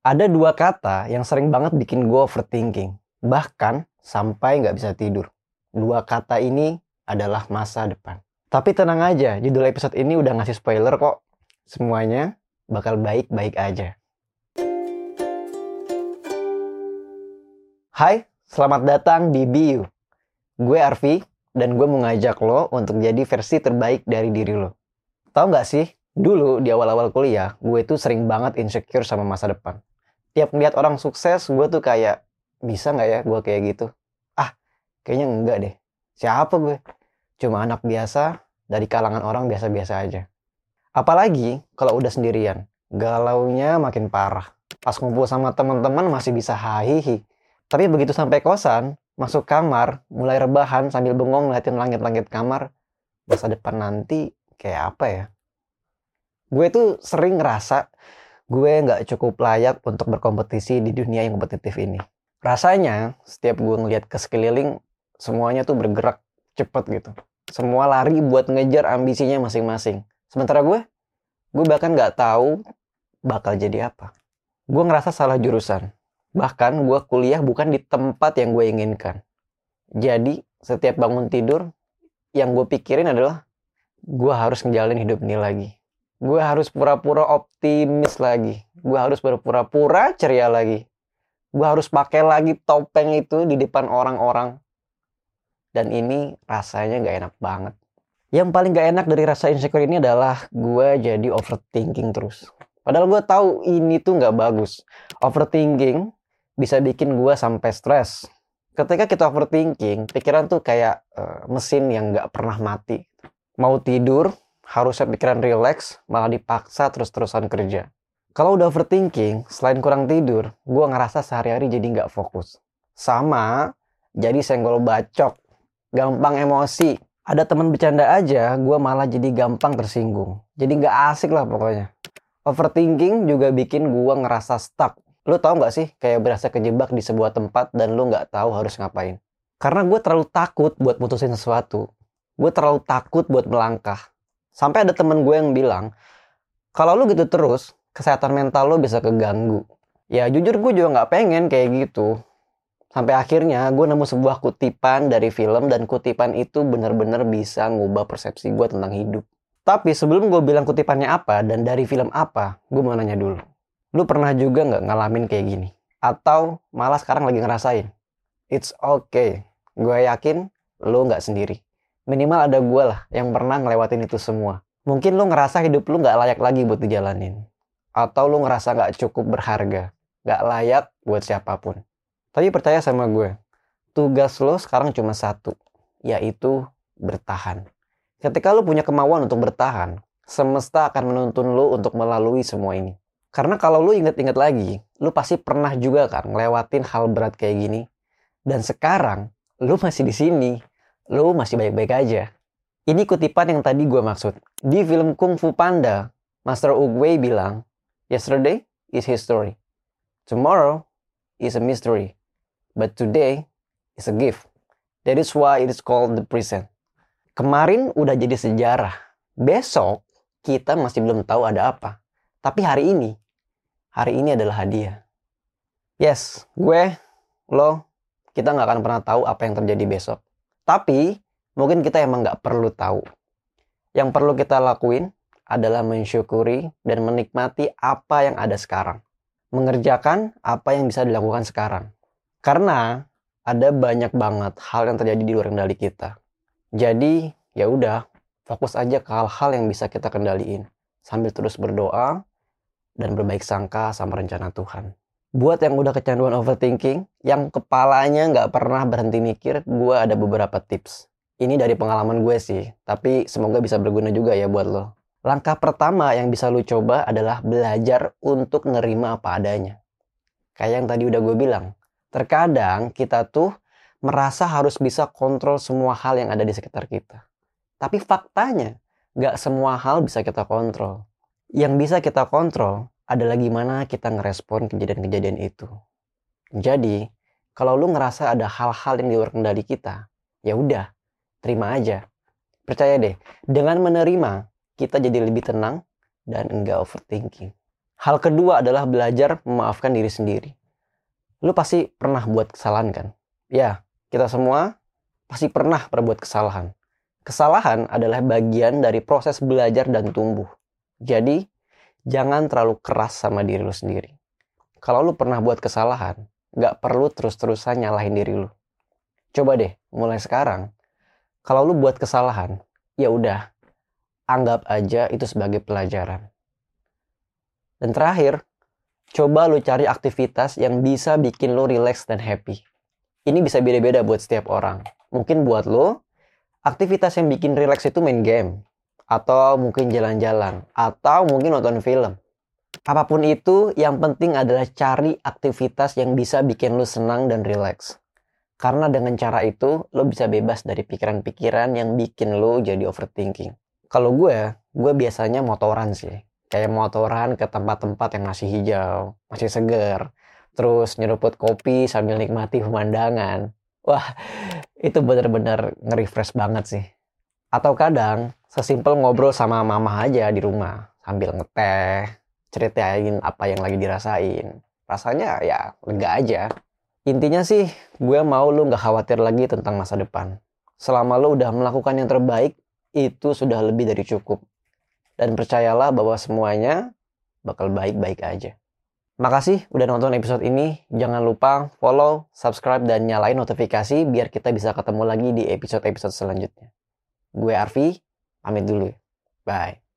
Ada dua kata yang sering banget bikin gue overthinking. Bahkan sampai nggak bisa tidur. Dua kata ini adalah masa depan. Tapi tenang aja, judul episode ini udah ngasih spoiler kok. Semuanya bakal baik-baik aja. Hai, selamat datang di Biu. Gue Arfi, dan gue mau ngajak lo untuk jadi versi terbaik dari diri lo. Tahu nggak sih, Dulu di awal-awal kuliah, gue tuh sering banget insecure sama masa depan. Tiap ngeliat orang sukses, gue tuh kayak, bisa nggak ya gue kayak gitu? Ah, kayaknya enggak deh. Siapa gue? Cuma anak biasa dari kalangan orang biasa-biasa aja. Apalagi kalau udah sendirian, galaunya makin parah. Pas ngumpul sama teman-teman masih bisa hahihi. Tapi begitu sampai kosan, masuk kamar, mulai rebahan sambil bengong ngeliatin langit-langit kamar, masa depan nanti kayak apa ya? gue tuh sering ngerasa gue nggak cukup layak untuk berkompetisi di dunia yang kompetitif ini. Rasanya setiap gue ngeliat ke sekeliling, semuanya tuh bergerak cepet gitu. Semua lari buat ngejar ambisinya masing-masing. Sementara gue, gue bahkan nggak tahu bakal jadi apa. Gue ngerasa salah jurusan. Bahkan gue kuliah bukan di tempat yang gue inginkan. Jadi setiap bangun tidur, yang gue pikirin adalah gue harus ngejalanin hidup ini lagi gue harus pura-pura optimis lagi. Gue harus berpura-pura ceria lagi. Gue harus pakai lagi topeng itu di depan orang-orang. Dan ini rasanya gak enak banget. Yang paling gak enak dari rasa insecure ini adalah gue jadi overthinking terus. Padahal gue tahu ini tuh gak bagus. Overthinking bisa bikin gue sampai stres. Ketika kita overthinking pikiran tuh kayak uh, mesin yang gak pernah mati. Mau tidur harusnya pikiran relax, malah dipaksa terus-terusan kerja. Kalau udah overthinking, selain kurang tidur, gue ngerasa sehari-hari jadi nggak fokus. Sama, jadi senggol bacok, gampang emosi. Ada temen bercanda aja, gue malah jadi gampang tersinggung. Jadi nggak asik lah pokoknya. Overthinking juga bikin gue ngerasa stuck. Lu tau nggak sih, kayak berasa kejebak di sebuah tempat dan lu nggak tahu harus ngapain. Karena gue terlalu takut buat mutusin sesuatu. Gue terlalu takut buat melangkah Sampai ada temen gue yang bilang, kalau lu gitu terus, kesehatan mental lu bisa keganggu. Ya jujur gue juga nggak pengen kayak gitu. Sampai akhirnya gue nemu sebuah kutipan dari film dan kutipan itu bener-bener bisa ngubah persepsi gue tentang hidup. Tapi sebelum gue bilang kutipannya apa dan dari film apa, gue mau nanya dulu. Lu pernah juga nggak ngalamin kayak gini? Atau malah sekarang lagi ngerasain? It's okay. Gue yakin lu nggak sendiri minimal ada gue lah yang pernah ngelewatin itu semua. Mungkin lu ngerasa hidup lu gak layak lagi buat dijalanin. Atau lu ngerasa gak cukup berharga. Gak layak buat siapa pun. Tapi percaya sama gue, tugas lo sekarang cuma satu, yaitu bertahan. Ketika lu punya kemauan untuk bertahan, semesta akan menuntun lu untuk melalui semua ini. Karena kalau lu inget-inget lagi, lu pasti pernah juga kan ngelewatin hal berat kayak gini. Dan sekarang, lu masih di sini lu masih baik-baik aja. Ini kutipan yang tadi gue maksud. Di film Kung Fu Panda, Master Oogway bilang, Yesterday is history. Tomorrow is a mystery. But today is a gift. That is why it is called the present. Kemarin udah jadi sejarah. Besok kita masih belum tahu ada apa. Tapi hari ini, hari ini adalah hadiah. Yes, gue, lo, kita nggak akan pernah tahu apa yang terjadi besok. Tapi mungkin kita emang nggak perlu tahu. Yang perlu kita lakuin adalah mensyukuri dan menikmati apa yang ada sekarang. Mengerjakan apa yang bisa dilakukan sekarang. Karena ada banyak banget hal yang terjadi di luar kendali kita. Jadi ya udah fokus aja ke hal-hal yang bisa kita kendaliin sambil terus berdoa dan berbaik sangka sama rencana Tuhan buat yang udah kecanduan overthinking, yang kepalanya nggak pernah berhenti mikir, gue ada beberapa tips. Ini dari pengalaman gue sih, tapi semoga bisa berguna juga ya buat lo. Langkah pertama yang bisa lo coba adalah belajar untuk nerima apa adanya. Kayak yang tadi udah gue bilang, terkadang kita tuh merasa harus bisa kontrol semua hal yang ada di sekitar kita. Tapi faktanya, nggak semua hal bisa kita kontrol. Yang bisa kita kontrol adalah gimana kita ngerespon kejadian-kejadian itu. Jadi, kalau lu ngerasa ada hal-hal yang di luar kendali kita, ya udah, terima aja. Percaya deh, dengan menerima, kita jadi lebih tenang dan enggak overthinking. Hal kedua adalah belajar memaafkan diri sendiri. Lu pasti pernah buat kesalahan kan? Ya, kita semua pasti pernah berbuat kesalahan. Kesalahan adalah bagian dari proses belajar dan tumbuh. Jadi, jangan terlalu keras sama diri lu sendiri. Kalau lu pernah buat kesalahan, gak perlu terus-terusan nyalahin diri lu. Coba deh, mulai sekarang, kalau lu buat kesalahan, ya udah, anggap aja itu sebagai pelajaran. Dan terakhir, coba lu cari aktivitas yang bisa bikin lu relax dan happy. Ini bisa beda-beda buat setiap orang. Mungkin buat lo, aktivitas yang bikin relax itu main game. Atau mungkin jalan-jalan. Atau mungkin nonton film. Apa pun itu, yang penting adalah cari aktivitas yang bisa bikin lu senang dan relax. Karena dengan cara itu, lo bisa bebas dari pikiran-pikiran yang bikin lo jadi overthinking. Kalau gue, gue biasanya motoran sih kayak motoran ke tempat-tempat yang masih hijau, masih seger. Terus nyeruput kopi sambil nikmati pemandangan. Wah, itu bener-bener nge-refresh banget sih. Atau kadang sesimpel ngobrol sama mama aja di rumah sambil ngeteh, ceritain apa yang lagi dirasain. Rasanya ya lega aja. Intinya sih, gue mau lu gak khawatir lagi tentang masa depan. Selama lu udah melakukan yang terbaik, itu sudah lebih dari cukup. Dan percayalah bahwa semuanya bakal baik-baik aja. Makasih udah nonton episode ini. Jangan lupa follow, subscribe, dan nyalain notifikasi biar kita bisa ketemu lagi di episode-episode selanjutnya. Gue Arfi, pamit dulu. Bye.